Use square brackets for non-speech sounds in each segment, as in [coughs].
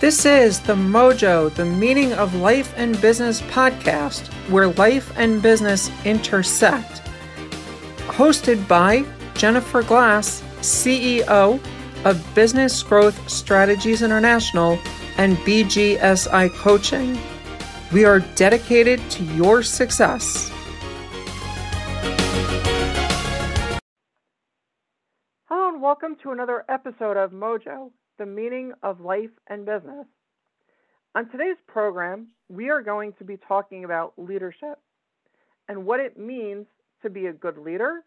This is the Mojo, the Meaning of Life and Business podcast, where life and business intersect. Hosted by Jennifer Glass, CEO of Business Growth Strategies International and BGSI Coaching. We are dedicated to your success. Welcome to another episode of Mojo the meaning of life and business. On today's program, we are going to be talking about leadership and what it means to be a good leader,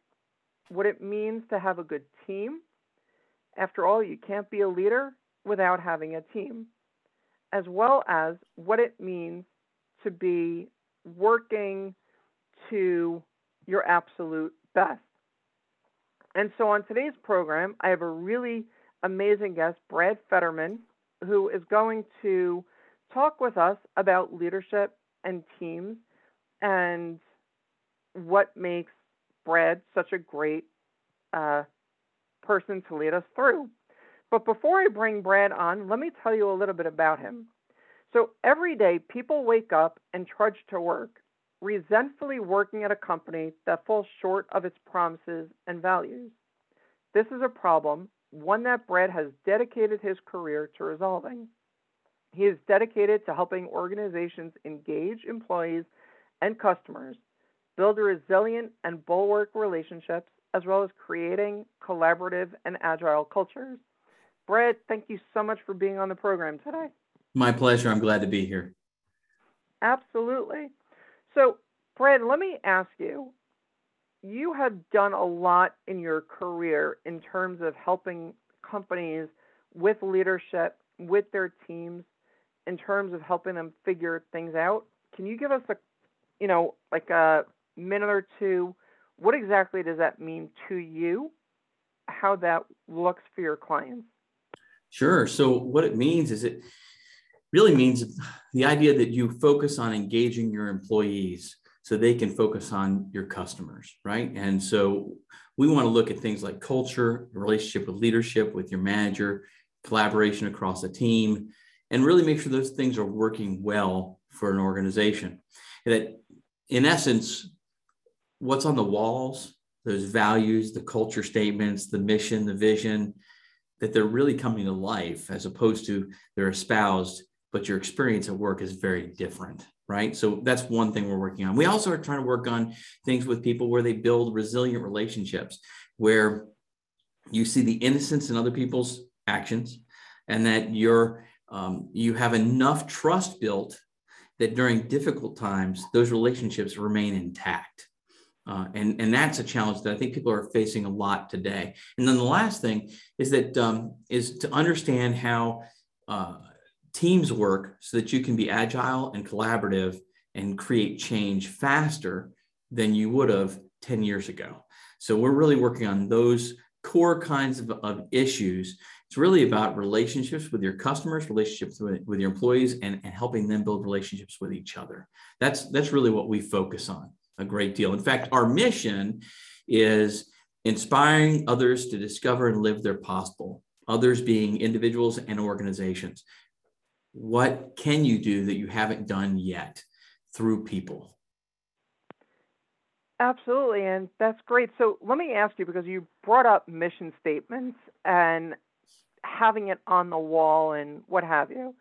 what it means to have a good team. After all, you can't be a leader without having a team, as well as what it means to be working to your absolute best. And so on today's program, I have a really amazing guest, Brad Fetterman, who is going to talk with us about leadership and teams and what makes Brad such a great uh, person to lead us through. But before I bring Brad on, let me tell you a little bit about him. So every day, people wake up and trudge to work, resentfully working at a company that falls short of its promises and values. This is a problem one that Brad has dedicated his career to resolving. He is dedicated to helping organizations engage employees and customers, build resilient and bulwark relationships, as well as creating collaborative and agile cultures. Brad, thank you so much for being on the program today. My pleasure. I'm glad to be here. Absolutely. So, Brad, let me ask you you have done a lot in your career in terms of helping companies with leadership, with their teams, in terms of helping them figure things out. Can you give us a, you know, like a minute or two? What exactly does that mean to you? How that looks for your clients? Sure. So, what it means is it really means the idea that you focus on engaging your employees so they can focus on your customers, right? And so we want to look at things like culture, relationship with leadership, with your manager, collaboration across a team, and really make sure those things are working well for an organization. that in essence, what's on the walls, those values, the culture statements, the mission, the vision, that they're really coming to life as opposed to they're espoused, but your experience at work is very different right? So that's one thing we're working on. We also are trying to work on things with people where they build resilient relationships, where you see the innocence in other people's actions, and that you're um, you have enough trust built that during difficult times those relationships remain intact. Uh, and, and that's a challenge that I think people are facing a lot today. And then the last thing is that um, is to understand how uh, teams work so that you can be agile and collaborative and create change faster than you would have 10 years ago. So we're really working on those core kinds of, of issues. It's really about relationships with your customers, relationships with, with your employees, and, and helping them build relationships with each other. That's, that's really what we focus on a great deal. In fact, our mission is inspiring others to discover and live their possible, others being individuals and organizations what can you do that you haven't done yet through people? Absolutely, and that's great. So let me ask you because you brought up mission statements and having it on the wall and what have you.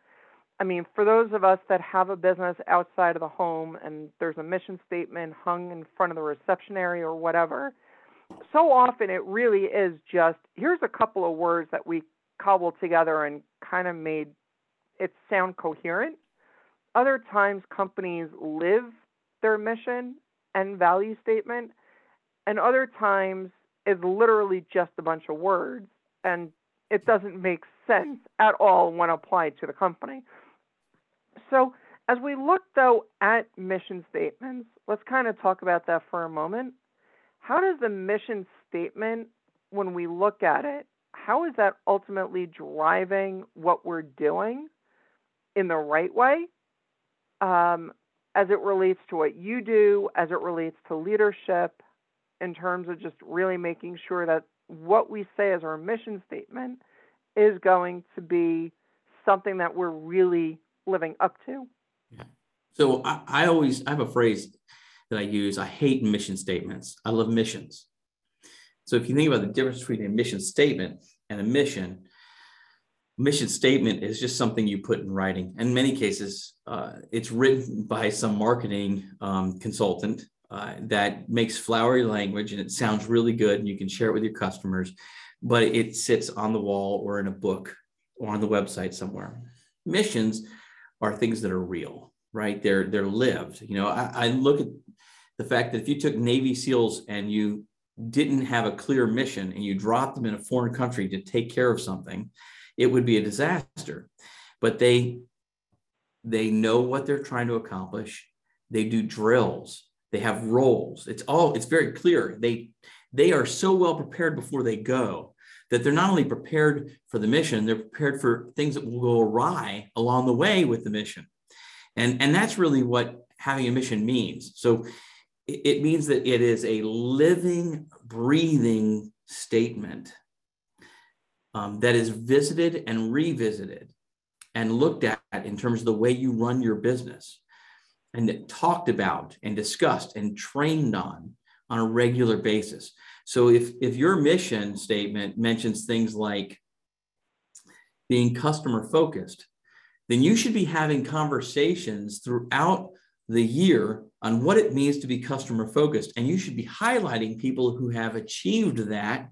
I mean, for those of us that have a business outside of the home and there's a mission statement hung in front of the reception area or whatever, so often it really is just here's a couple of words that we cobbled together and kind of made it sound coherent. Other times, companies live their mission and value statement, and other times, it's literally just a bunch of words, and it doesn't make sense at all when applied to the company. So, as we look though at mission statements, let's kind of talk about that for a moment. How does the mission statement, when we look at it, how is that ultimately driving what we're doing? In the right way um, as it relates to what you do, as it relates to leadership, in terms of just really making sure that what we say as our mission statement is going to be something that we're really living up to. Yeah. So I, I always I have a phrase that I use. I hate mission statements. I love missions. So if you think about the difference between a mission statement and a mission, mission statement is just something you put in writing. In many cases, uh, it's written by some marketing um, consultant uh, that makes flowery language and it sounds really good and you can share it with your customers, but it sits on the wall or in a book or on the website somewhere. Missions are things that are real, right? They're they're lived. You know, I, I look at the fact that if you took Navy SEALs and you didn't have a clear mission and you dropped them in a foreign country to take care of something, it would be a disaster. But they they know what they're trying to accomplish. They do drills. They have roles. It's all it's very clear. They they are so well prepared before they go that they're not only prepared for the mission, they're prepared for things that will go awry along the way with the mission. And, and that's really what having a mission means. So it, it means that it is a living, breathing statement um, that is visited and revisited and looked at in terms of the way you run your business and talked about and discussed and trained on on a regular basis. So if, if your mission statement mentions things like being customer focused, then you should be having conversations throughout the year on what it means to be customer focused. And you should be highlighting people who have achieved that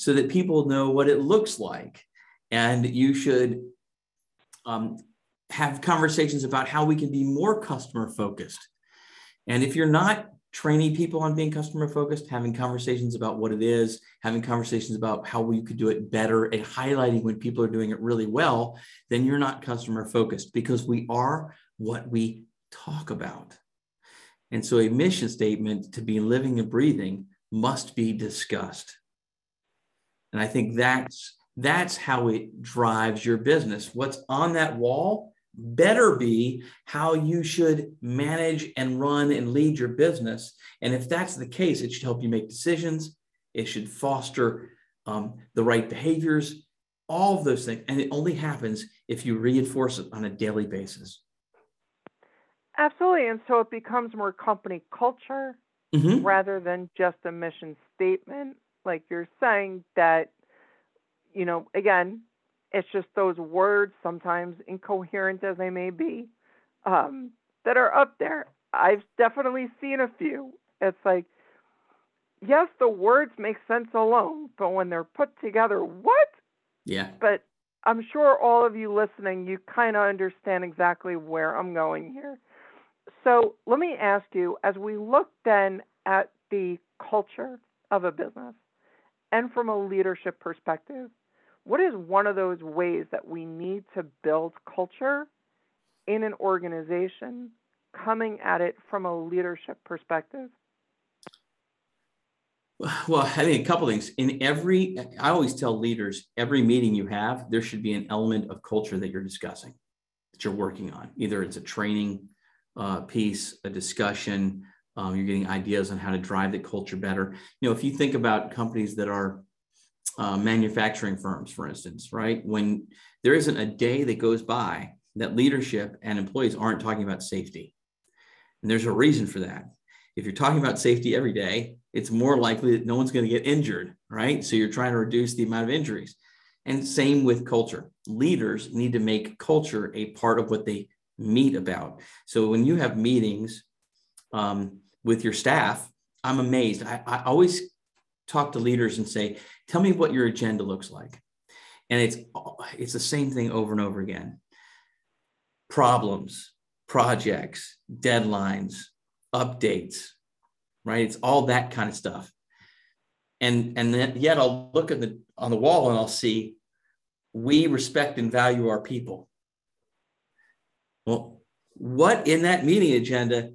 so that people know what it looks like. And you should um, have conversations about how we can be more customer focused. And if you're not training people on being customer focused, having conversations about what it is, having conversations about how we could do it better, and highlighting when people are doing it really well, then you're not customer focused because we are what we talk about. And so a mission statement to be living and breathing must be discussed. And I think that's that's how it drives your business. What's on that wall better be how you should manage and run and lead your business. And if that's the case, it should help you make decisions. It should foster um, the right behaviors, all of those things. And it only happens if you reinforce it on a daily basis. Absolutely. And so it becomes more company culture mm-hmm. rather than just a mission statement. Like you're saying that, you know, again, it's just those words, sometimes incoherent as they may be, um, that are up there. I've definitely seen a few. It's like, yes, the words make sense alone, but when they're put together, what? Yeah. But I'm sure all of you listening, you kind of understand exactly where I'm going here. So let me ask you as we look then at the culture of a business and from a leadership perspective, what is one of those ways that we need to build culture in an organization coming at it from a leadership perspective? Well, I think a couple things. In every, I always tell leaders, every meeting you have, there should be an element of culture that you're discussing, that you're working on. Either it's a training uh, piece, a discussion, um, you're getting ideas on how to drive the culture better. You know, if you think about companies that are uh, manufacturing firms, for instance, right? When there isn't a day that goes by that leadership and employees aren't talking about safety. And there's a reason for that. If you're talking about safety every day, it's more likely that no one's going to get injured, right? So you're trying to reduce the amount of injuries. And same with culture. Leaders need to make culture a part of what they meet about. So when you have meetings um, with your staff, I'm amazed. I, I always talk to leaders and say, tell me what your agenda looks like. And it's it's the same thing over and over again. Problems, projects, deadlines, updates, right? It's all that kind of stuff. And and then yet I'll look at the on the wall and I'll see we respect and value our people. Well, what in that meeting agenda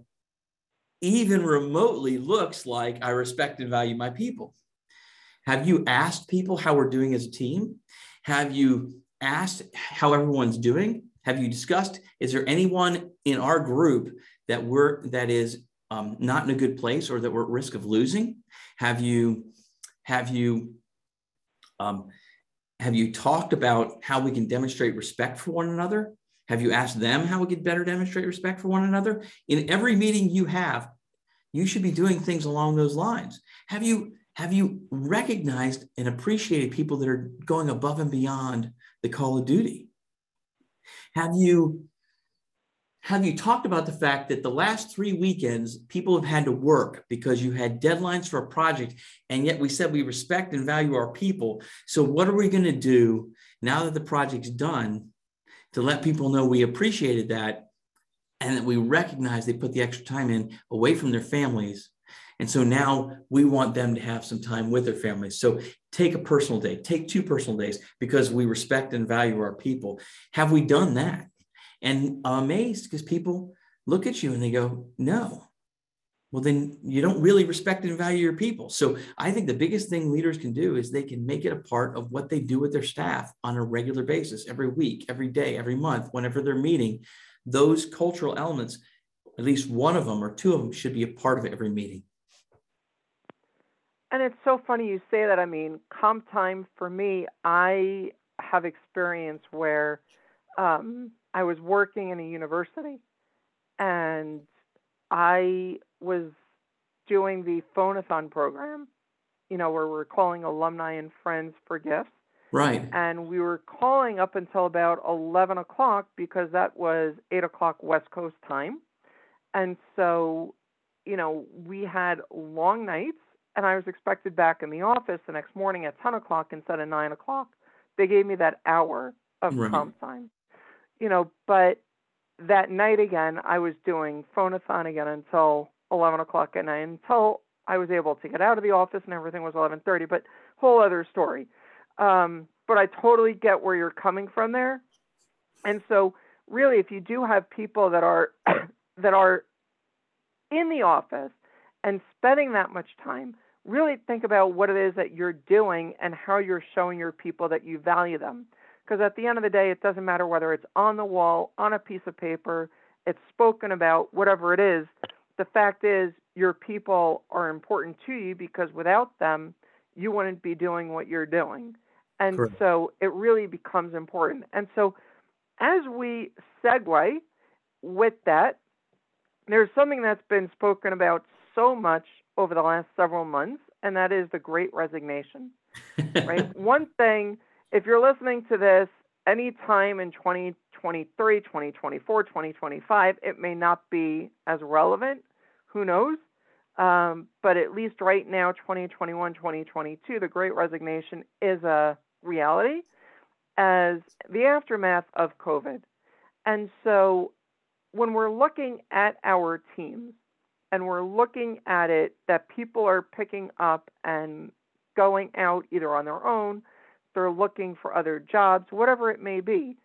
even remotely looks like I respect and value my people? Have you asked people how we're doing as a team? Have you asked how everyone's doing? Have you discussed? Is there anyone in our group that we're that is um, not in a good place or that we're at risk of losing? Have you have you um, have you talked about how we can demonstrate respect for one another? Have you asked them how we could better demonstrate respect for one another? In every meeting you have, you should be doing things along those lines. Have you have you recognized and appreciated people that are going above and beyond the call of duty? Have you have you talked about the fact that the last three weekends people have had to work because you had deadlines for a project and yet we said we respect and value our people so what are we going to do now that the project's done to let people know we appreciated that and that we recognize they put the extra time in away from their families. And so now we want them to have some time with their families. So take a personal day take two personal days because we respect and value our people. Have we done that? And I'm amazed because people look at you and they go, no. Well, then you don't really respect and value your people. So I think the biggest thing leaders can do is they can make it a part of what they do with their staff on a regular basis, every week, every day, every month, whenever they're meeting. Those cultural elements, at least one of them or two of them, should be a part of every meeting. And it's so funny you say that. I mean, comp time for me, I have experience where um, I was working in a university and I was doing the phonathon program, you know, where we're calling alumni and friends for gifts. Right. And we were calling up until about 11 o'clock because that was 8 o'clock West Coast time. And so, you know, we had long nights, and I was expected back in the office the next morning at 10 o'clock instead of 9 o'clock. They gave me that hour of right. comp time you know, but that night again, I was doing phonathon again until 11 o'clock at night until I was able to get out of the office and everything was 11:30. But whole other story. Um, but I totally get where you're coming from there. And so, really, if you do have people that are [coughs] that are in the office and spending that much time, really think about what it is that you're doing and how you're showing your people that you value them. Because at the end of the day, it doesn't matter whether it's on the wall, on a piece of paper, it's spoken about, whatever it is. The fact is, your people are important to you because without them, you wouldn't be doing what you're doing. And Correct. so it really becomes important. And so as we segue with that, there's something that's been spoken about so much over the last several months, and that is the great resignation. right? [laughs] One thing if you're listening to this anytime in 2023, 2024, 2025, it may not be as relevant. Who knows? Um, but at least right now, 2021, 2022, the great resignation is a reality as the aftermath of COVID. And so when we're looking at our teams and we're looking at it that people are picking up and going out either on their own they're looking for other jobs, whatever it may be.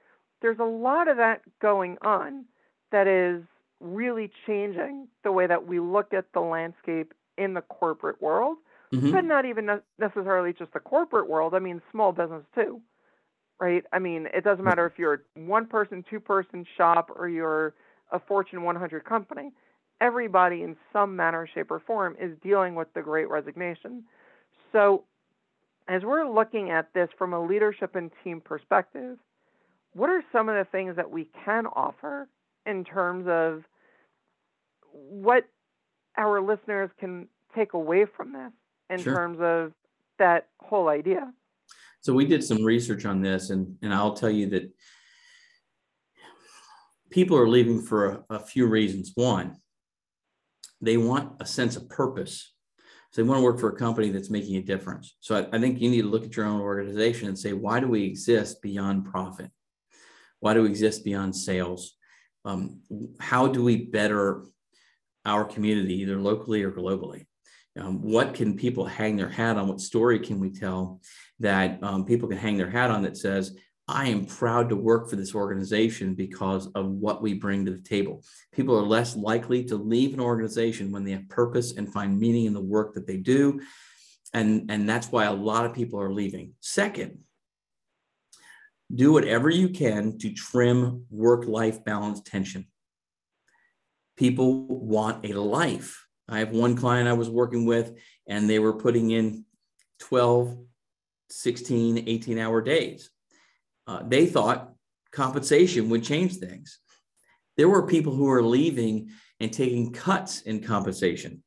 There's a lot of that going on that is really changing the way that we look at the landscape in the corporate world, mm-hmm. but not even necessarily just the corporate world. I mean, small business too, right? I mean, it doesn't matter if you're a one person, two person shop or you're a Fortune 100 company. Everybody, in some manner, shape, or form, is dealing with the great resignation. So as we're looking at this from a leadership and team perspective, what are some of the things that we can offer in terms of what our listeners can take away from this in sure. terms of that whole idea? So we did some research on this, and, and I'll tell you that people are leaving for a, a few reasons. One, they want a sense of purpose so they want to work for a company that's making a difference. So I, I, think you need to look at your own organization and say, why do we exist beyond profit? Why do we exist beyond sales? Um, how do we better our community, either locally or globally? Um, what can people hang their hat on? What story can we tell that um, people can hang their hat on that says, I am proud to work for this organization because of what we bring to the table. People are less likely to leave an organization when they have purpose and find meaning in the work that they do. And, and that's why a lot of people are leaving. Second, do whatever you can to trim work life balance tension. People want a life. I have one client I was working with, and they were putting in 12 16, 18 hour days. Uh, they thought compensation would change things. There were people who were leaving and taking cuts in compensation.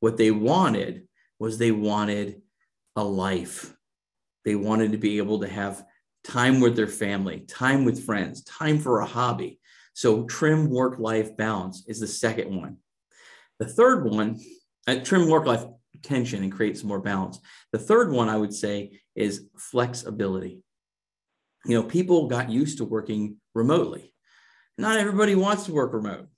What they wanted was they wanted a life. They wanted to be able to have time with their family, time with friends, time for a hobby. So, trim work life balance is the second one. The third one, uh, trim work life tension and create some more balance. The third one I would say is flexibility. You know, people got used to working remotely. Not everybody wants to work remote.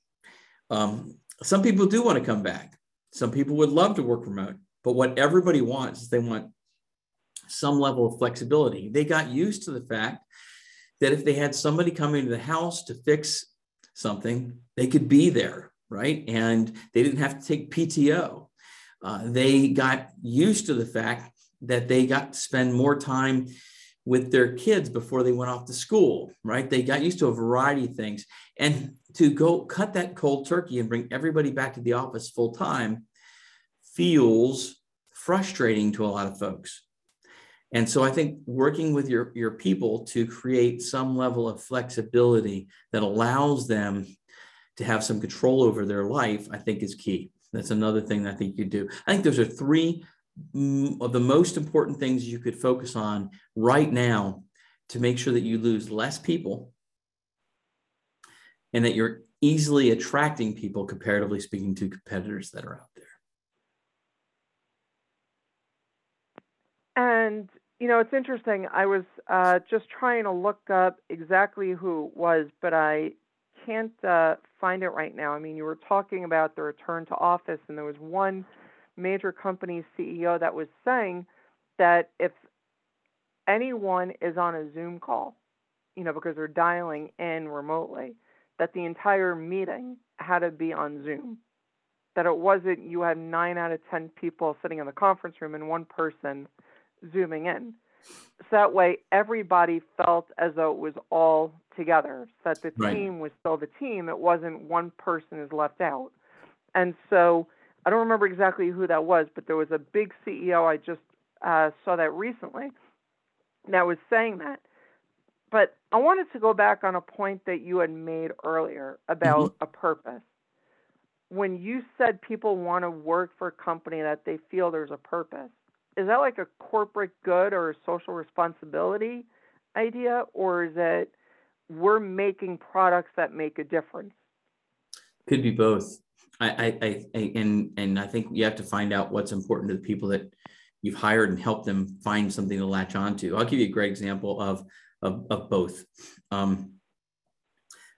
Um, some people do want to come back. Some people would love to work remote. But what everybody wants is they want some level of flexibility. They got used to the fact that if they had somebody coming to the house to fix something, they could be there, right? And they didn't have to take PTO. Uh, they got used to the fact that they got to spend more time with their kids before they went off to school, right? They got used to a variety of things. And to go cut that cold turkey and bring everybody back to the office full time feels frustrating to a lot of folks. And so I think working with your, your people to create some level of flexibility that allows them to have some control over their life, I think is key. That's another thing I think you do. I think those are three of the most important things you could focus on right now to make sure that you lose less people and that you're easily attracting people comparatively speaking to competitors that are out there. And you know, it's interesting. I was uh, just trying to look up exactly who it was, but I can't uh, find it right now. I mean, you were talking about the return to office, and there was one major company CEO that was saying that if anyone is on a Zoom call, you know, because they're dialing in remotely, that the entire meeting had to be on Zoom. That it wasn't you had nine out of 10 people sitting in the conference room and one person zooming in. So that way everybody felt as though it was all together, so that the right. team was still the team. It wasn't one person is left out. And so I don't remember exactly who that was, but there was a big CEO, I just uh, saw that recently, that was saying that. But I wanted to go back on a point that you had made earlier about mm-hmm. a purpose. When you said people want to work for a company that they feel there's a purpose, is that like a corporate good or a social responsibility idea, or is it we're making products that make a difference? Could be both. I, I, I, and and I think you have to find out what's important to the people that you've hired and help them find something to latch onto. I'll give you a great example of of, of both. Um,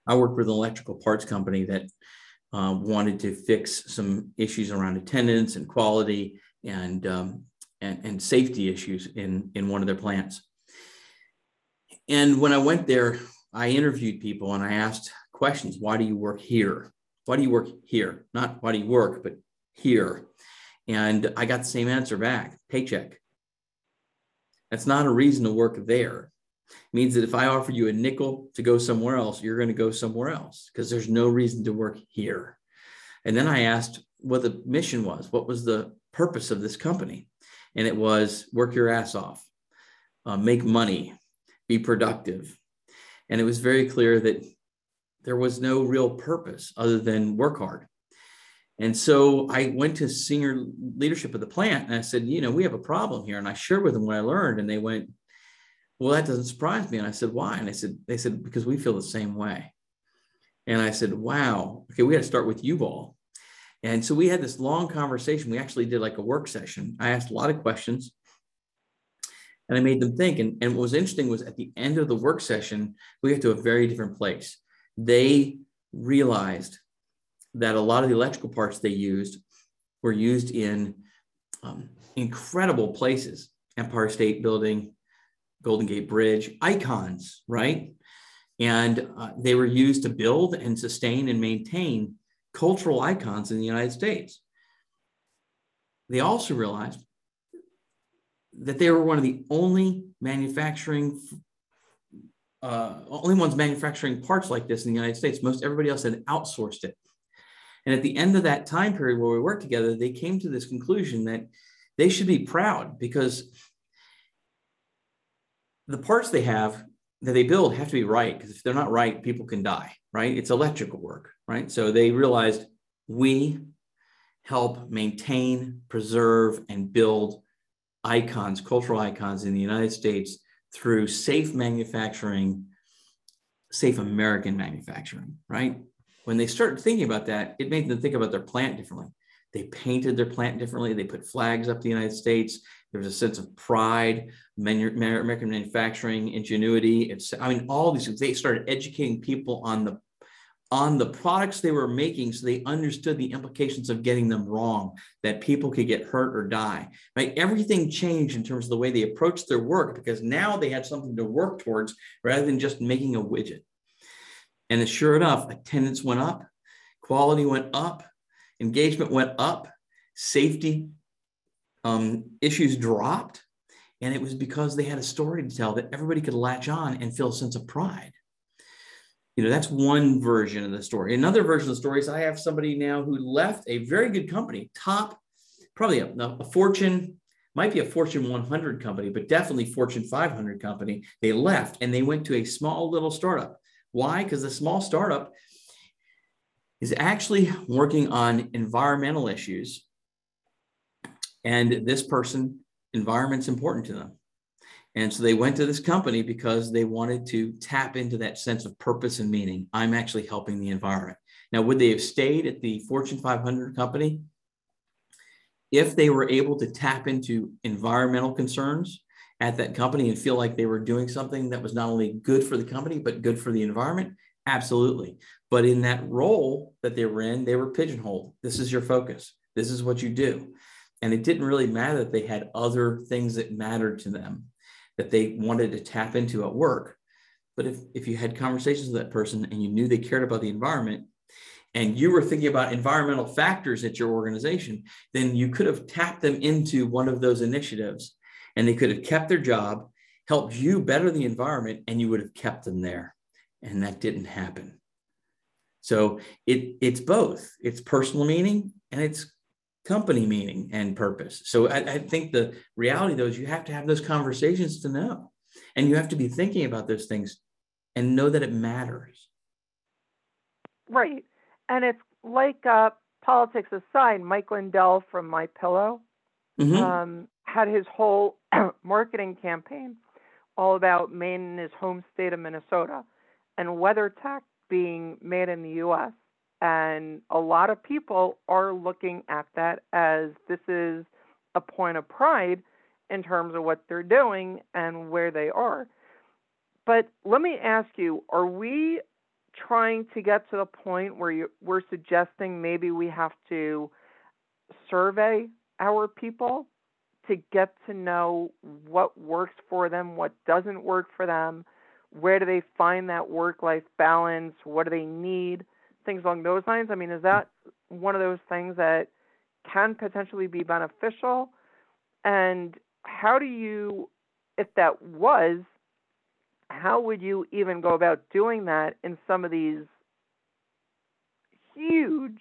I worked with an electrical parts company that uh, wanted to fix some issues around attendance and quality and um, and, and safety issues in, in one of their plants. And when I went there, I interviewed people and I asked questions. Why do you work here? Why do you work here? Not why do you work, but here. And I got the same answer back paycheck. That's not a reason to work there. It means that if I offer you a nickel to go somewhere else, you're going to go somewhere else because there's no reason to work here. And then I asked what the mission was. What was the purpose of this company? and it was work your ass off, uh, make money, be productive. And it was very clear that there was no real purpose other than work hard. And so I went to senior leadership of the plant and I said, you know, we have a problem here. And I shared with them what I learned. And they went, well, that doesn't surprise me. And I said, why? And I said, they said, because we feel the same way. And I said, wow, okay, we got to start with you all. And so we had this long conversation. We actually did like a work session. I asked a lot of questions and I made them think. And, and what was interesting was at the end of the work session, we got to a very different place. They realized that a lot of the electrical parts they used were used in um, incredible places Empire State Building, Golden Gate Bridge, icons, right? And uh, they were used to build and sustain and maintain cultural icons in the United States. They also realized that they were one of the only manufacturing, uh, only ones manufacturing parts like this in the United States. Most everybody else had outsourced it. And at the end of that time period where we worked together, they came to this conclusion that they should be proud because the parts they have that they build have to be right because if they're not right, people can die, right? It's electrical work, right? So they realized we help maintain, preserve, and build icons, cultural icons in the United States through safe manufacturing, safe American manufacturing, right? When they started thinking about that, it made them think about their plant differently. They painted their plant differently. They put flags up the United States. There was a sense of pride, American manufacturing, ingenuity. It's, I mean, all these things. They started educating people on the on the products they were making so they understood the implications of getting them wrong that people could get hurt or die right? Everything changed in terms of the way they approached their work because now they had something to work towards rather than just making a widget. And sure enough attendance went up quality went up engagement went up safety um, issues dropped and it was because they had a story to tell that everybody could latch on and feel a sense of pride you know that's one version of the story. Another version of the story is i have somebody now who left a very good company top probably a, a fortune might be a fortune 100 company but definitely fortune 500 company. They left and they went to a small little startup. Why? Because the small startup is actually working on environmental issues and this person environment's important to them and so they went to this company because they wanted to tap into that sense of purpose and meaning. I'm actually helping the environment. Now, would they have stayed at the Fortune 500 company if they were able to tap into environmental concerns at that company and feel like they were doing something that was not only good for the company, but good for the environment? Absolutely. But in that role that they were in, they were pigeonholed. This is your focus. This is what you do. And it didn't really matter that they had other things that mattered to them that they wanted to tap into at work. But if, if you had conversations with that person and you knew they cared about the environment and you were thinking about environmental factors at your organization, then you could have tapped them into one of those initiatives and they could have kept their job, helped you better the environment, and you would have kept them there. And that didn't happen. So it, it's both. It's personal meaning and it's company meaning and purpose. So I, I, think the reality though is you have to have those conversations to know, and you have to be thinking about those things and know that it matters. Right, and it's like uh, politics aside. Mike Lindell from My Pillow mm-hmm. um, had his whole [clears throat] marketing campaign all about Maine in his home state of Minnesota and WeatherTech being made in the U.S. And a lot of people are looking at that as this is a point of pride in terms of what they're doing and where they are. But let me ask you are we trying to get to the point where you, we're suggesting maybe we have to survey our people to get to know what works for them, what doesn't work for them, where do they find that work life balance, what do they need? Things along those lines? I mean, is that one of those things that can potentially be beneficial? And how do you, if that was, how would you even go about doing that in some of these huge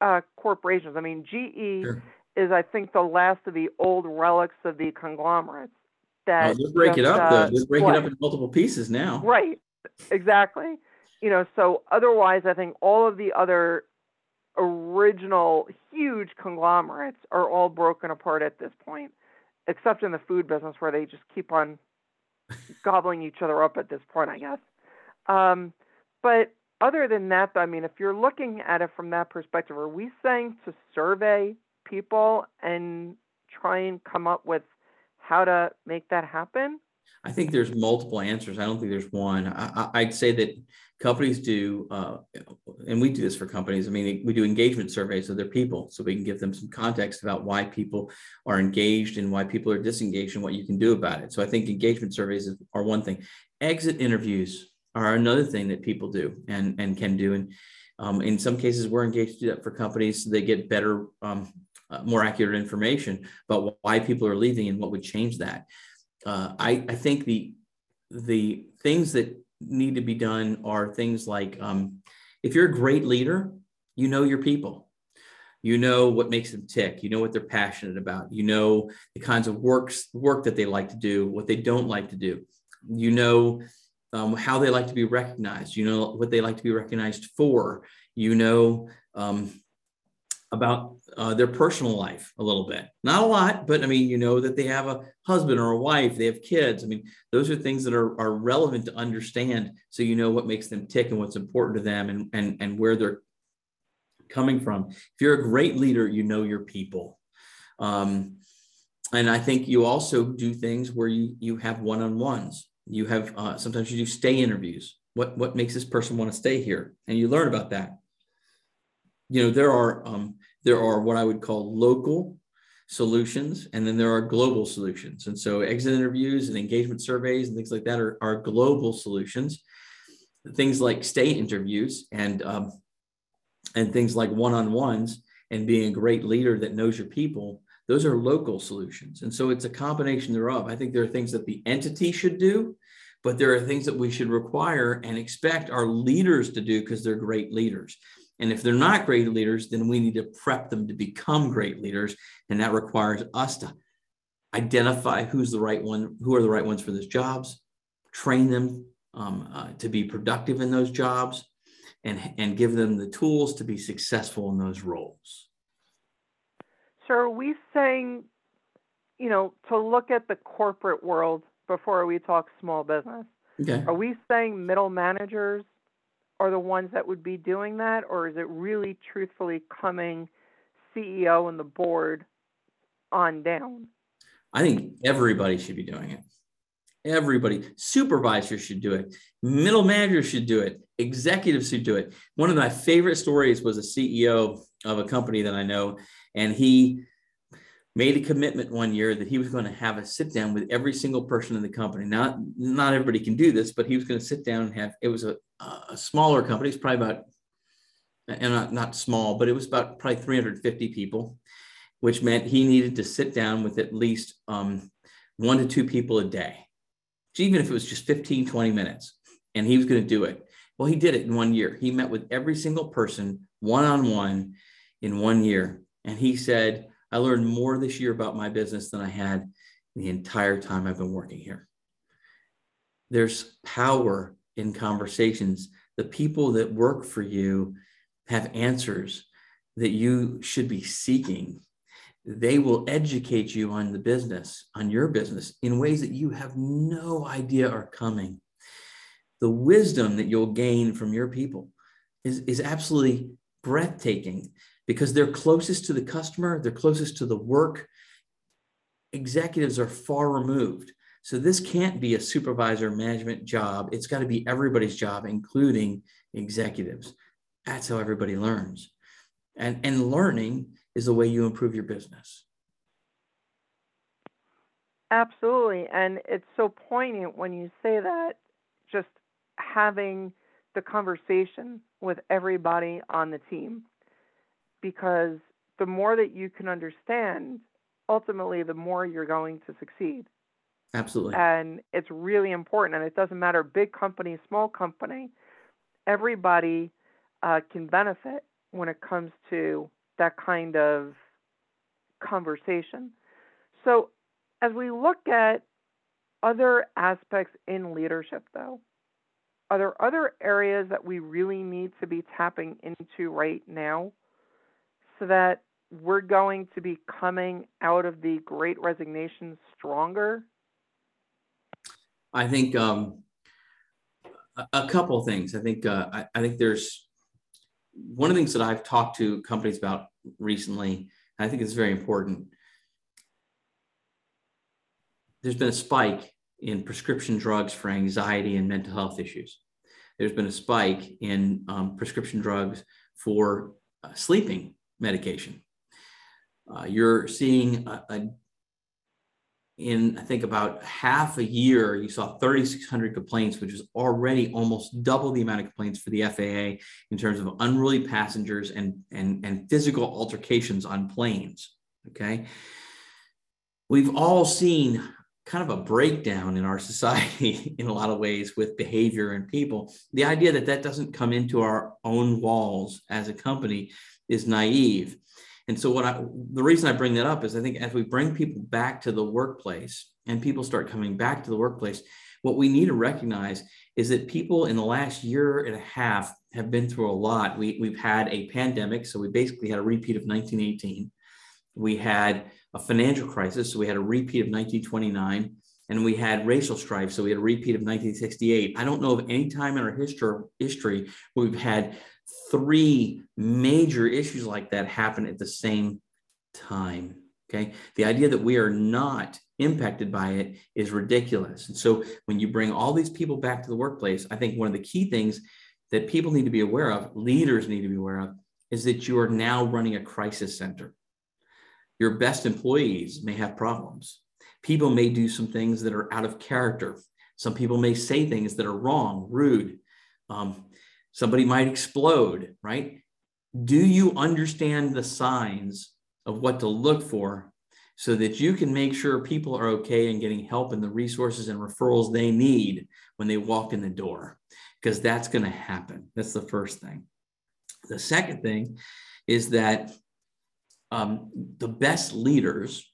uh, corporations? I mean, GE sure. is, I think, the last of the old relics of the conglomerates. That oh, break just, it up. They break it up in multiple pieces now. Right. Exactly you know, so otherwise, I think all of the other original huge conglomerates are all broken apart at this point, except in the food business where they just keep on gobbling each other up at this point, I guess. Um, but other than that, I mean, if you're looking at it from that perspective, are we saying to survey people and try and come up with how to make that happen? I think there's multiple answers. I don't think there's one. I, would say that companies do, uh, and we do this for companies. I mean, we do engagement surveys of their people, so we can give them some context about why people are engaged and why people are disengaged and what you can do about it. So I think engagement surveys are one thing. Exit interviews are another thing that people do and and can do. And um, in some cases, we're engaged to do that for companies so they get better, um, uh, more accurate information about why people are leaving and what would change that uh, I, I think the the things that need to be done are things like um, if you're a great leader, you know your people. You know what makes them tick. You know what they're passionate about. You know the kinds of works work that they like to do, what they don't like to do. You know um, how they like to be recognized. You know what they like to be recognized for. You know um, about uh, their personal life a little bit. Not a lot, but I mean, you know that they have a husband or a wife, they have kids. I mean, those are things that are, are relevant to understand. So you know what makes them tick and what's important to them and, and, and where they're coming from. If you're a great leader, you know your people. Um, and I think you also do things where you you have one-on-ones. You have uh, sometimes you do stay interviews. What what makes this person want to stay here? And you learn about that. You know there are um, there are what I would call local solutions, and then there are global solutions. And so exit interviews and engagement surveys and things like that are, are global solutions. Things like stay interviews and um, and things like one-on-ones and being a great leader that knows your people those are local solutions and so it's a combination thereof i think there are things that the entity should do but there are things that we should require and expect our leaders to do because they're great leaders and if they're not great leaders then we need to prep them to become great leaders and that requires us to identify who's the right one who are the right ones for those jobs train them um, uh, to be productive in those jobs and, and give them the tools to be successful in those roles. So, are we saying, you know, to look at the corporate world before we talk small business? Okay. Are we saying middle managers are the ones that would be doing that, or is it really truthfully coming CEO and the board on down? I think everybody should be doing it. Everybody, supervisors should do it. Middle managers should do it. Executives should do it. One of my favorite stories was a CEO of a company that I know, and he made a commitment one year that he was going to have a sit down with every single person in the company. Not not everybody can do this, but he was going to sit down and have. It was a, a smaller company. It's probably about and not, not small, but it was about probably 350 people, which meant he needed to sit down with at least um, one to two people a day even if it was just 15, 20 minutes, and he was going to do it. Well, he did it in one year. He met with every single person one on one in one year. And he said, I learned more this year about my business than I had the entire time I've been working here. There's power in conversations. The people that work for you have answers that you should be seeking they will educate you on the business, on your business, in ways that you have no idea are coming. The wisdom that you'll gain from your people is, is absolutely breathtaking because they're closest to the customer, they're closest to the work. Executives are far removed. So this can't be a supervisor management job. It's got to be everybody's job, including executives. That's how everybody learns. And, and learning is the way you improve your business. Absolutely. And it's so poignant when you say that, just having the conversation with everybody on the team. Because the more that you can understand, ultimately, the more you're going to succeed. Absolutely. And it's really important. And it doesn't matter big company, small company, everybody uh, can benefit when it comes to that kind of conversation. So, as we look at other aspects in leadership, though, are there other areas that we really need to be tapping into right now so that we're going to be coming out of the great resignation stronger? I think um, a, a couple things. I think uh, I, I think there's one of the things that I've talked to companies about recently, I think it's very important. There's been a spike in prescription drugs for anxiety and mental health issues. There's been a spike in um, prescription drugs for uh, sleeping medication. Uh, you're seeing a, a in I think about half a year, you saw 3,600 complaints, which is already almost double the amount of complaints for the FAA in terms of unruly passengers and, and, and physical altercations on planes. Okay. We've all seen kind of a breakdown in our society [laughs] in a lot of ways with behavior and people. The idea that that doesn't come into our own walls as a company is naive. And so what I the reason I bring that up is I think as we bring people back to the workplace and people start coming back to the workplace, what we need to recognize is that people in the last year and a half have been through a lot. We, we've had a pandemic, so we basically had a repeat of 1918. We had a financial crisis, so we had a repeat of 1929 and we had racial strife. So we had a repeat of 1968. I don't know of any time in our history, history where we've had three major issues like that happen at the same time. Okay. The idea that we are not impacted by it is ridiculous. And so when you bring all these people back to the workplace, I think one of the key things that people need to be aware of, leaders need to be aware of, is that you are now running a crisis center. Your best employees may have problems People may do some things that are out of character. Some people may say things that are wrong, rude. Um, somebody might explode, right? Do you understand the signs of what to look for so that you can make sure people are okay and getting help and the resources and referrals they need when they walk in the door? Because that's going to happen. That's the first thing. The second thing is that um, the best leaders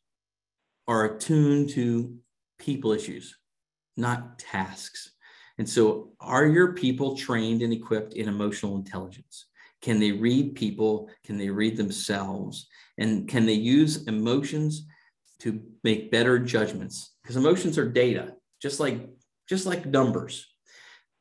are attuned to people issues, not tasks. And so, are your people trained and equipped in emotional intelligence? Can they read people? Can they read themselves? And can they use emotions to make better judgments? Because emotions are data, just like just like numbers.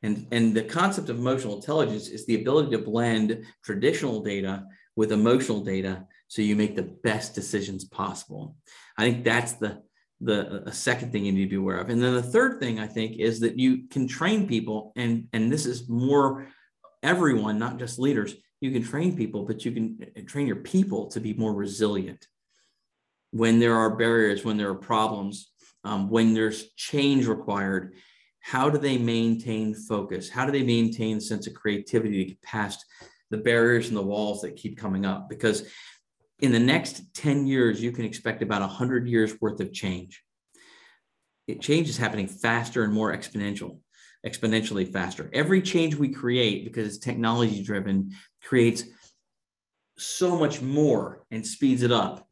And, and the concept of emotional intelligence is the ability to blend traditional data with emotional data so you make the best decisions possible. I think that's the the second thing you need to be aware of. And then the third thing I think is that you can train people, and and this is more everyone, not just leaders. You can train people, but you can uh, train your people to be more resilient when there are barriers, when there are problems, um, when there's change required. How do they maintain focus? How do they maintain sense of creativity to get past the barriers and the walls that keep coming up? Because in the next 10 years, you can expect about 100 years worth of change. It, change is happening faster and more exponential, exponentially faster. Every change we create, because it's technology driven, creates so much more and speeds it up.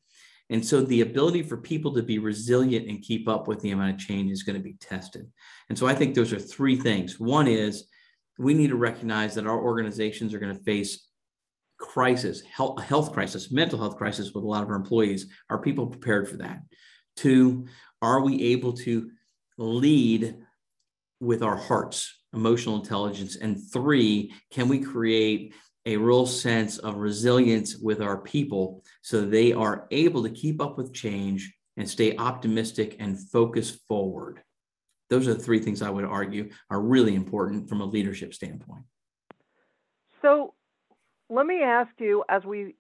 And so the ability for people to be resilient and keep up with the amount of change is going to be tested. And so I think those are three things. One is we need to recognize that our organizations are going to face crisis, health, health crisis, mental health crisis with a lot of our employees. Are people prepared for that? Two, are we able to lead with our hearts, emotional intelligence? And three, can we create a real sense of resilience with our people so they are able to keep up with change and stay optimistic and focus forward? Those are the three things I would argue are really important from a leadership standpoint. So, let me ask you as we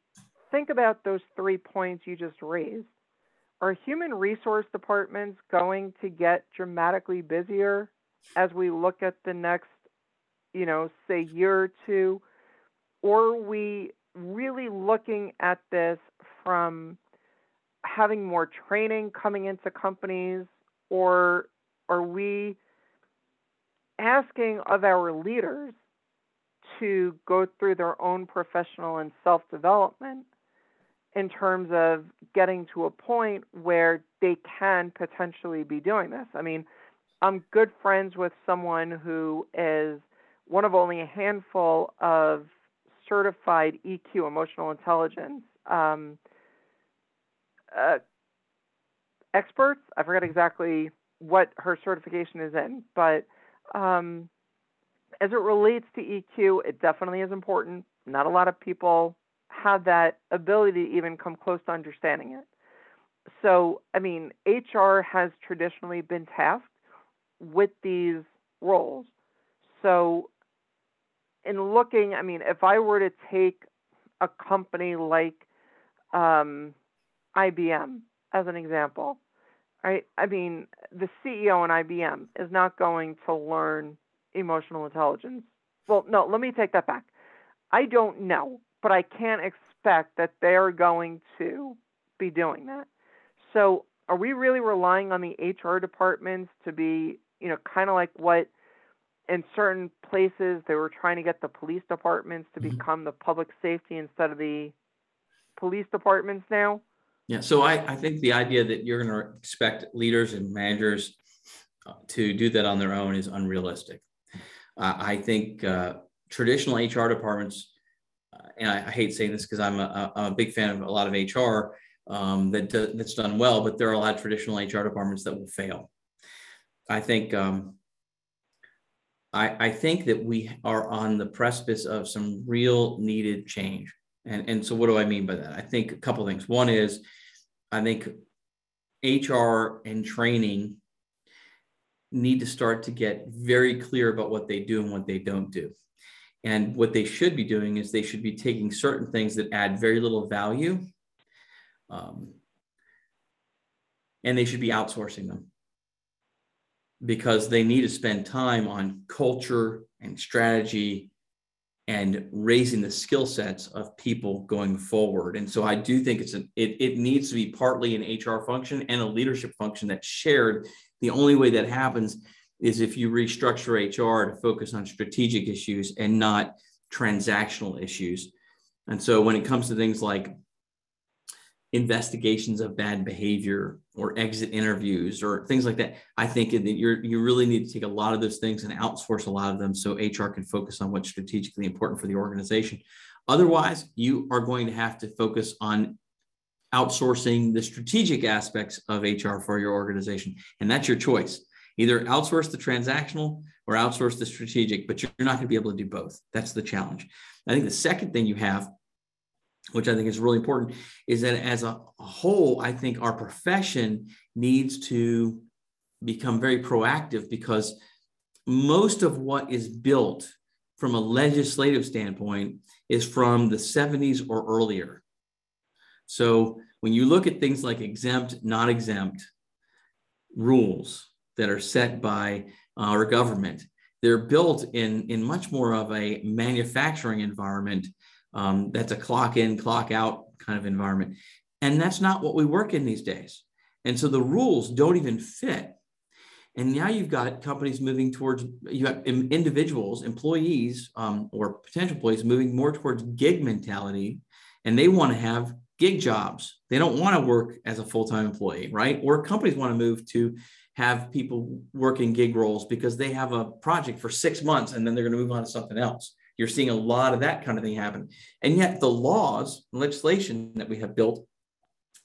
think about those three points you just raised are human resource departments going to get dramatically busier as we look at the next you know say year or two? Or are we really looking at this from having more training coming into companies? Or are we asking of our leaders to go through their own professional and self development in terms of getting to a point where they can potentially be doing this. I mean, I'm good friends with someone who is one of only a handful of certified EQ, emotional intelligence um, uh, experts. I forget exactly what her certification is in, but um, as it relates to EQ, it definitely is important. Not a lot of people have that ability to even come close to understanding it. So, I mean, HR has traditionally been tasked with these roles. So, in looking, I mean, if I were to take a company like um, IBM as an example, right? I mean, the CEO in IBM is not going to learn emotional intelligence. Well, no, let me take that back. I don't know, but I can't expect that they're going to be doing that. So, are we really relying on the HR departments to be, you know, kind of like what in certain places they were trying to get the police departments to mm-hmm. become the public safety instead of the police departments now? Yeah, so I, I think the idea that you're going to expect leaders and managers to do that on their own is unrealistic. Uh, I think uh, traditional HR departments, uh, and I, I, hate saying this because I'm a, a big fan of a lot of HR um, that do, that's done well, but there are a lot of traditional HR departments that will fail. I think um, I, I think that we are on the precipice of some real needed change. And, and so what do I mean by that? I think a couple things. One is I think HR and training need to start to get very clear about what they do and what they don't do. And what they should be doing is they should be taking certain things that add very little value um, and they should be outsourcing them because they need to spend time on culture and strategy and raising the skill sets of people going forward. And so I do think it's a, it, it needs to be partly an HR function and a leadership function that's shared. The only way that happens is if you restructure HR to focus on strategic issues and not transactional issues. And so when it comes to things like investigations of bad behavior or exit interviews or things like that. I think that you're you really need to take a lot of those things and outsource a lot of them so HR can focus on what's strategically important for the organization. Otherwise, you are going to have to focus on outsourcing the strategic aspects of HR for your organization. And that's your choice. Either outsource the transactional or outsource the strategic, but you're not going to be able to do both. That's the challenge. I think the second thing you have which I think is really important, is that as a whole, I think our profession needs to become very proactive because most of what is built from a legislative standpoint is from the 70s or earlier. So when you look at things like exempt, not exempt rules that are set by our government, they're built in, in much more of a manufacturing environment um, that's a clock in, clock out kind of environment. And that's not what we work in these days. And so the rules don't even fit. And now you've got companies moving towards, you have individuals, employees, um, or potential employees moving more towards gig mentality. And they want to have gig jobs. They don't want to work as a full time employee, right? Or companies want to move to have people work in gig roles because they have a project for six months and then they're going to move on to something else. You're seeing a lot of that kind of thing happen. And yet the laws, and legislation that we have built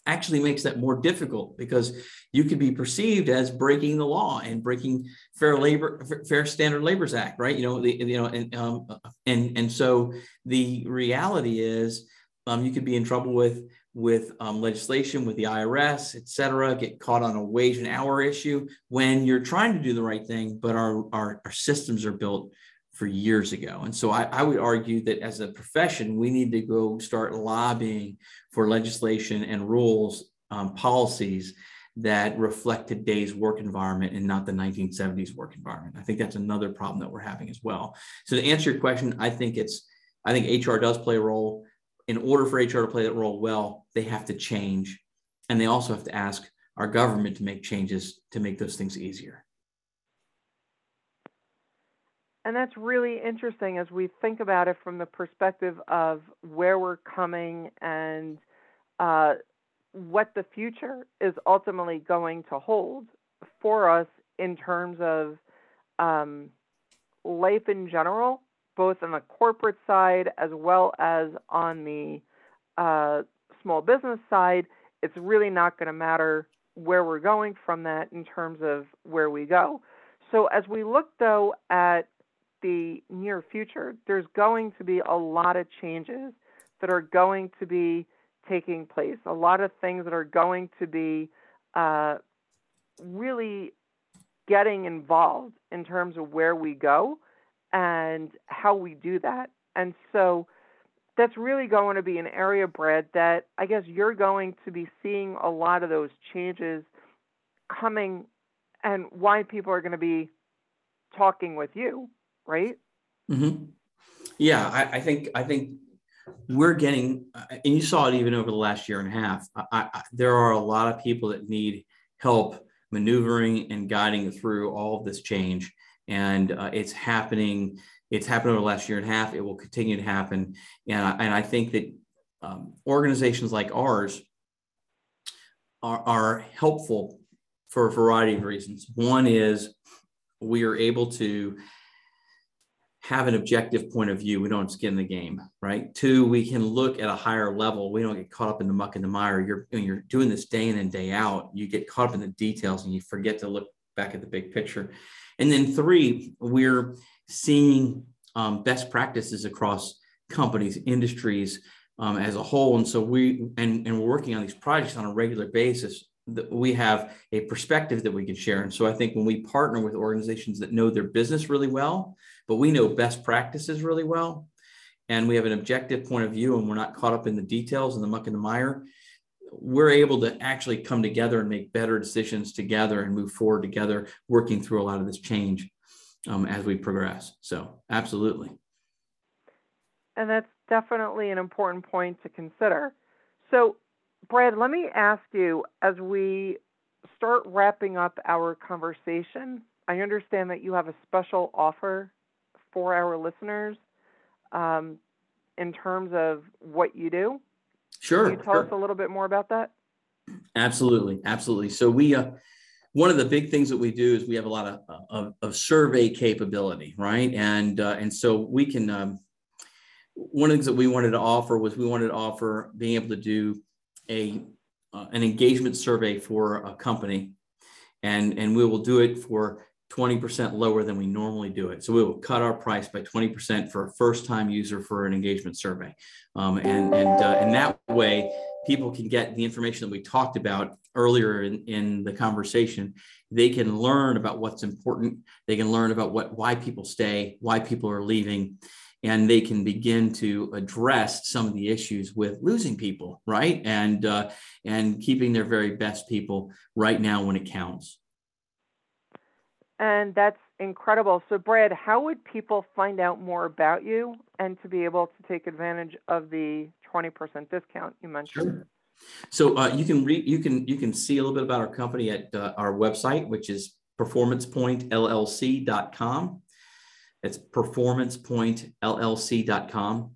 actually makes that more difficult because you could be perceived as breaking the law and breaking fair labor fair standard labors act right you know the, you know and um, and and so the reality is um, you could be in trouble with with um, legislation with the irs et cetera get caught on a wage and hour issue when you're trying to do the right thing but our our, our systems are built for years ago. And so I, I, would argue that as a profession, we need to go start lobbying for legislation and rules, um, policies that reflect today's work environment and not the 1970s work environment. I think that's another problem that we're having as well. So to answer your question, I think it's, I think HR does play a role. In order for HR to play that role well, they have to change. And they also have to ask our government to make changes to make those things easier. And that's really interesting as we think about it from the perspective of where we're coming and uh, what the future is ultimately going to hold for us in terms of um, life in general, both on the corporate side as well as on the uh, small business side. It's really not going to matter where we're going from that in terms of where we go. So, as we look though at the near future, there's going to be a lot of changes that are going to be taking place, a lot of things that are going to be uh, really getting involved in terms of where we go and how we do that. And so that's really going to be an area, Brad, that I guess you're going to be seeing a lot of those changes coming and why people are going to be talking with you right? Mm-hmm. Yeah, I, I, think I think we're getting, and you saw it even over the last year and a half. I, I, there are a lot of people that need help maneuvering and guiding through all of this change, and uh, it's happening. It's happened over the last year and a half. It will continue to happen, and I, and I think that um, organizations like ours are, are helpful for a variety of reasons. One is we are able to have an objective point of view. We don't skin the game, right? Two, we can look at a higher level. We don't get caught up in the muck and the mire. You're when you're doing this day in and day out, you get caught up in the details and you forget to look back at the big picture. And then three, we're seeing um, best practices across companies, industries um, as a whole. And so we and, and we're working on these projects on a regular basis that we have a perspective that we can share. And so I think when we partner with organizations that know their business really well, but we know best practices really well, and we have an objective point of view and we're not caught up in the details and the muck and the mire, we're able to actually come together and make better decisions together and move forward together, working through a lot of this change um, as we progress. So, absolutely. And that's definitely an important point to consider. So, Brad, let me ask you as we start wrapping up our conversation, I understand that you have a special offer for our listeners um, in terms of what you do. Sure. Can you tell sure. us a little bit more about that? Absolutely, absolutely. So we, uh, one of the big things that we do is we have a lot of, of, of survey capability, right? And uh, and so we can. Um, one of the things that we wanted to offer was we wanted to offer being able to do a uh, an engagement survey for a company, and and we will do it for 20% lower than we normally do it. So we will cut our price by 20% for a first time user for an engagement survey. Um, and, and, uh, and that way, people can get the information that we talked about earlier in, in the conversation. They can learn about what's important. They can learn about what, why people stay, why people are leaving, and they can begin to address some of the issues with losing people, right? And, uh, and keeping their very best people right now when it counts. And that's incredible. So, Brad, how would people find out more about you and to be able to take advantage of the 20% discount you mentioned? Sure. So uh, you can read, you can you can see a little bit about our company at uh, our website, which is performancepointllc.com. It's performancepointllc.com.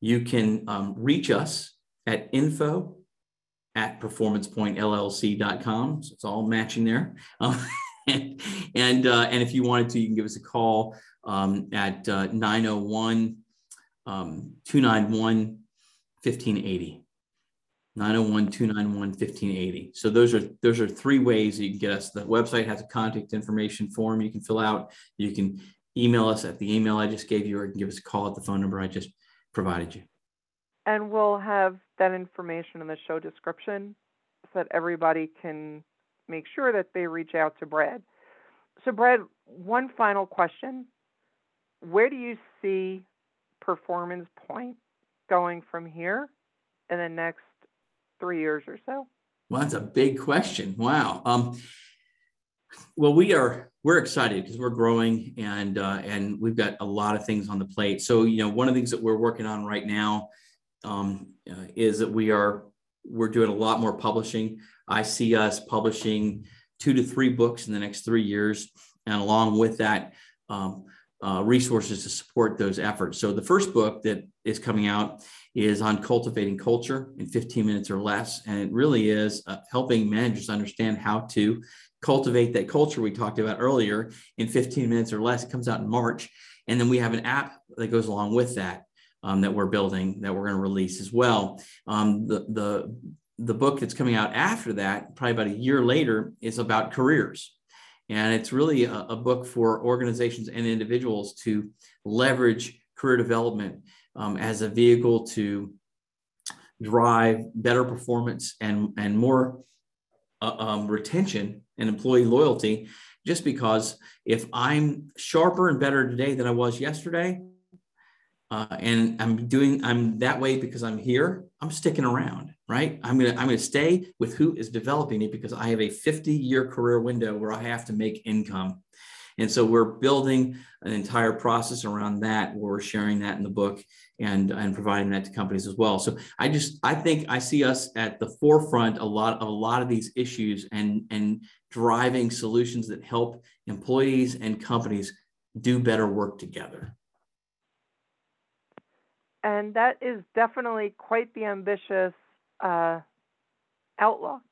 You can um, reach us at info at performancepointllc.com. So it's all matching there. Um, [laughs] [laughs] and uh, and if you wanted to, you can give us a call um, at uh, 901 um, 291 1580. 901 291 1580. So those are those are three ways you can get us. The website has a contact information form you can fill out. You can email us at the email I just gave you, or you can give us a call at the phone number I just provided you. And we'll have that information in the show description so that everybody can make sure that they reach out to Brad. So, Brad, one final question. Where do you see Performance Point going from here in the next three years or so? Well, that's a big question. Wow. Um, well, we are we're excited because we're growing and uh, and we've got a lot of things on the plate. So you know, one of the things that we're working on right now um, uh, is that we are we're doing a lot more publishing. I see us publishing two to three books in the next three years, and along with that, um, uh, resources to support those efforts. So the first book that is coming out is on cultivating culture in 15 minutes or less, and it really is uh, helping managers understand how to cultivate that culture we talked about earlier in 15 minutes or less. It comes out in March, and then we have an app that goes along with that. Um, that we're building that we're going to release as well. Um, the the the book that's coming out after that, probably about a year later, is about careers. And it's really a, a book for organizations and individuals to leverage career development um, as a vehicle to drive better performance and, and more uh, um, retention and employee loyalty. Just because if I'm sharper and better today than I was yesterday, uh, and I'm doing I'm that way because I'm here. I'm sticking around, right? I'm gonna I'm gonna stay with who is developing it because I have a 50 year career window where I have to make income, and so we're building an entire process around that where we're sharing that in the book and and providing that to companies as well. So I just I think I see us at the forefront a lot of a lot of these issues and and driving solutions that help employees and companies do better work together. And that is definitely quite the ambitious uh, outlook.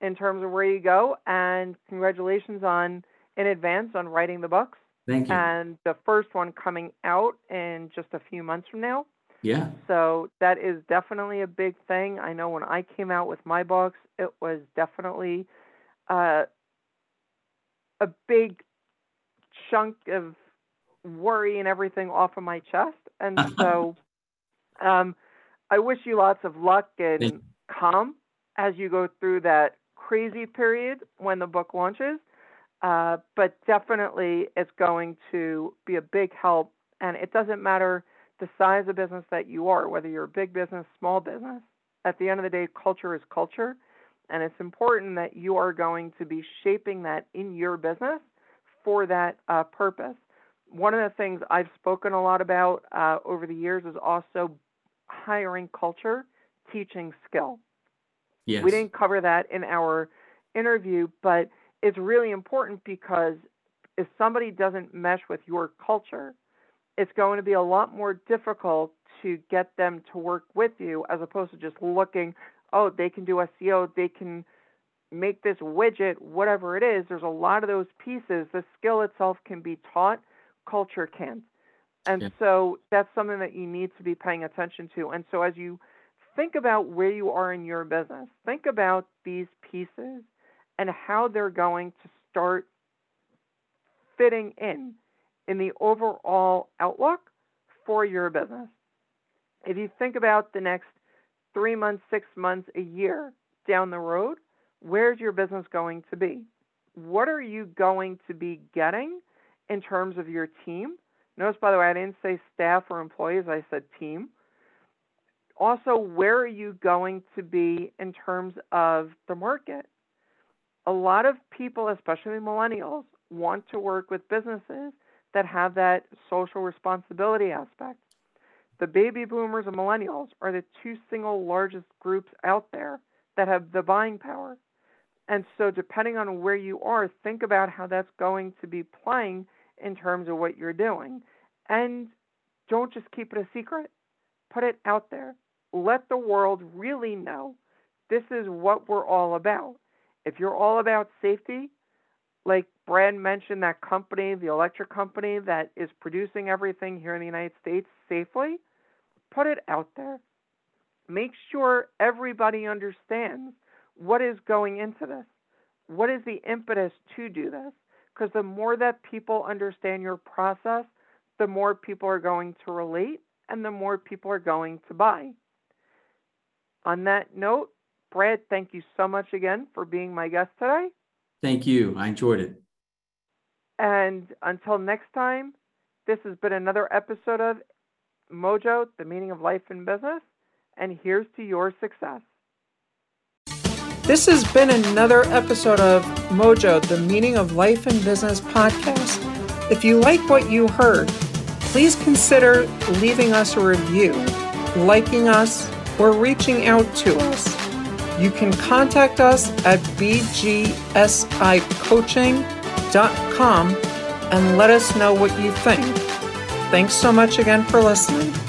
in terms of where you go, and congratulations on in advance on writing the books. Thank you. And the first one coming out in just a few months from now. Yeah. So that is definitely a big thing. I know when I came out with my books, it was definitely uh, a big chunk of worry and everything off of my chest. And so [laughs] um, I wish you lots of luck and calm as you go through that crazy period when the book launches. Uh, but definitely it's going to be a big help. And it doesn't matter the size of business that you are, whether you're a big business, small business. At the end of the day, culture is culture. And it's important that you are going to be shaping that in your business for that uh, purpose. One of the things I've spoken a lot about uh, over the years is also hiring culture, teaching skill. Yes. We didn't cover that in our interview, but it's really important because if somebody doesn't mesh with your culture, it's going to be a lot more difficult to get them to work with you as opposed to just looking, oh, they can do SEO, they can make this widget, whatever it is. There's a lot of those pieces. The skill itself can be taught, culture can't. And Yeah. so that's something that you need to be paying attention to. And so as you think about where you are in your business, think about these pieces and how they're going to start fitting in in the overall outlook for your business. If you think about the next three months, six months, a year down the road, where's your business going to be? What are you going to be getting in terms of your team? Notice, by the way, I didn't say staff or employees, I said team. Also, where are you going to be in terms of the market? A lot of people, especially millennials, want to work with businesses that have that social responsibility aspect. The baby boomers and millennials are the two single largest groups out there that have the buying power. And so, depending on where you are, think about how that's going to be playing in terms of what you're doing. And don't just keep it a secret, put it out there. Let the world really know this is what we're all about. If you're all about safety, like Brad mentioned, that company, the electric company that is producing everything here in the United States safely, put it out there. Make sure everybody understands what is going into this. What is the impetus to do this? Because the more that people understand your process, the more people are going to relate and the more people are going to buy. On that note, Brad, thank you so much again for being my guest today. Thank you. I enjoyed it. And until next time, this has been another episode of Mojo, the meaning of life and business. And here's to your success. This has been another episode of Mojo, the meaning of life and business podcast. If you like what you heard, please consider leaving us a review, liking us, or reaching out to us. You can contact us at bgsicoaching.com and let us know what you think. Thanks so much again for listening.